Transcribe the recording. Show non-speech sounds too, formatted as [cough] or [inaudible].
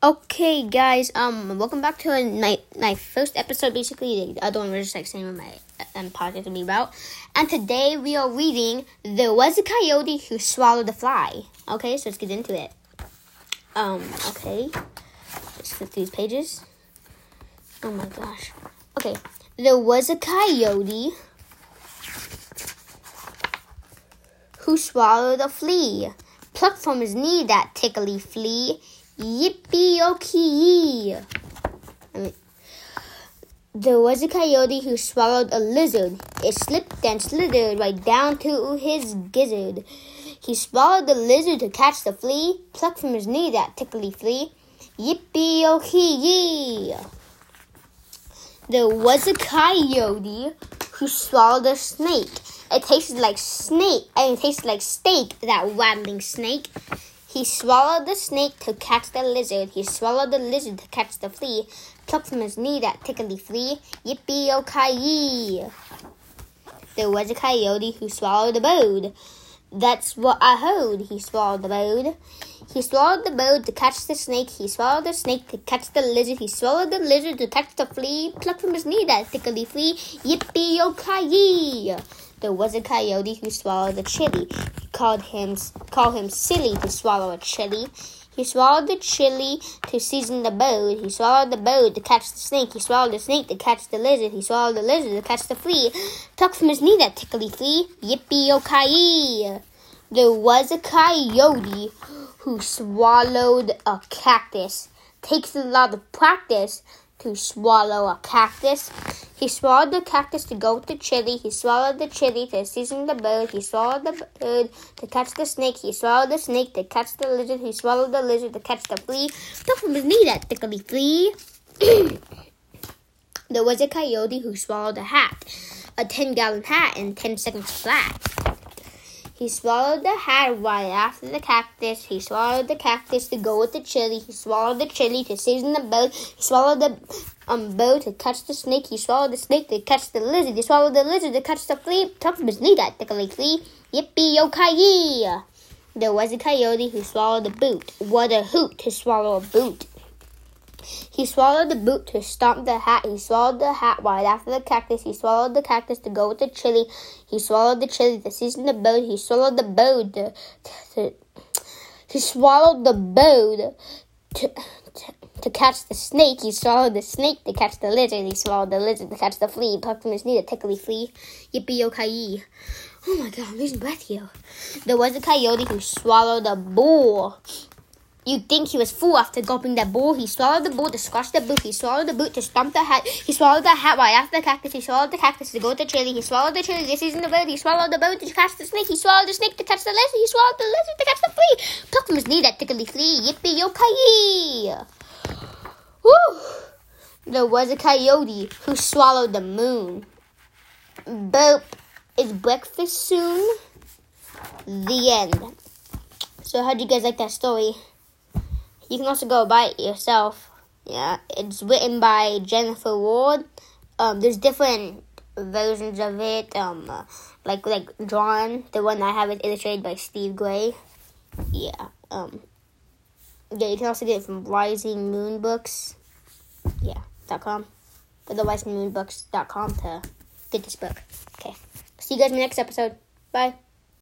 Okay, guys. Um, welcome back to my my first episode. Basically, the other one was just like saying what my um, podcast will be about. And today we are reading "There Was a Coyote Who Swallowed a Fly." Okay, so let's get into it. Um, okay, let's flip these pages. Oh my gosh. Okay, there was a coyote who swallowed a flea, plucked from his knee that tickly flea. Yippee okay I mean, there was a coyote who swallowed a lizard. It slipped and slithered right down to his gizzard. He swallowed the lizard to catch the flea, plucked from his knee that tickly flea. Yippee okay There was a coyote who swallowed a snake. It tasted like snake, and it tasted like steak, that rattling snake. He swallowed the snake to catch the lizard. He swallowed the lizard to catch the flea. Plucked from his knee that tickly flea. Yippee oh, o ki There was a coyote who swallowed a bird. That's what I heard. He swallowed the bird. He swallowed the bird to catch the snake. He swallowed the snake to catch the lizard. He swallowed the lizard to catch the flea. Plucked from his knee that tickly flea. Yippee oh, o ki there was a coyote who swallowed a chili. Called him called him silly to swallow a chili. He swallowed the chili to season the bird. He swallowed the bird to catch the snake. He swallowed the snake to catch the lizard. He swallowed the lizard to catch the flea. Tuck from his knee that tickly flea. Yippee oh, o ki There was a coyote who swallowed a cactus. Takes a lot of practice to swallow a cactus. He swallowed the cactus to go the chili. He swallowed the chili to season the bird. He swallowed the bird to catch the snake. He swallowed the snake to catch the lizard. He swallowed the lizard to catch the flea. Knee that tickly flea. [clears throat] there was a coyote who swallowed a hat, a 10 gallon hat in 10 seconds flat. He swallowed the hat right after the cactus. He swallowed the cactus to go with the chili. He swallowed the chili to season the boat. He swallowed the um, bow to catch the snake. He swallowed the snake to catch the lizard. He swallowed the lizard to catch the flea. Tucked his knee that tickly flea. Yippee yo ki There was a coyote who swallowed a boot. What a hoot to swallow a boot. He swallowed the boot to stomp the hat. He swallowed the hat right after the cactus. He swallowed the cactus to go with the chili. He swallowed the chili to season the boat. He swallowed the boat to, to, he swallowed the boat to, to, to catch the snake. He swallowed the snake to catch the lizard. He swallowed the lizard to catch the flea. He plucked from his knee to tickly flea. Yippee yo ki Oh my god, I'm losing breath here. There was a coyote who swallowed a bull. You'd think he was full after gulping that bowl. He swallowed the bowl to squash the boot. He swallowed the boot to stomp the hat. He swallowed the hat right after the cactus. He swallowed the cactus to go to chili. He swallowed the chili to season the bird. He swallowed the bird to catch the snake. He swallowed the snake to catch the lizard. He swallowed the lizard to catch the flea. Took from his knee that tickly flea. Yippee yo ki Woo! There was a coyote who swallowed the moon. Boop. Is breakfast soon? The end. So, how'd you guys like that story? You can also go buy it yourself. Yeah, it's written by Jennifer Ward. Um, there's different versions of it. Um, uh, like like drawn. The one I have is illustrated by Steve Gray. Yeah. Um. Yeah, you can also get it from Rising Moon Books. Yeah. dot com. Or the Rising Moon Books dot com to get this book. Okay. See you guys in the next episode. Bye.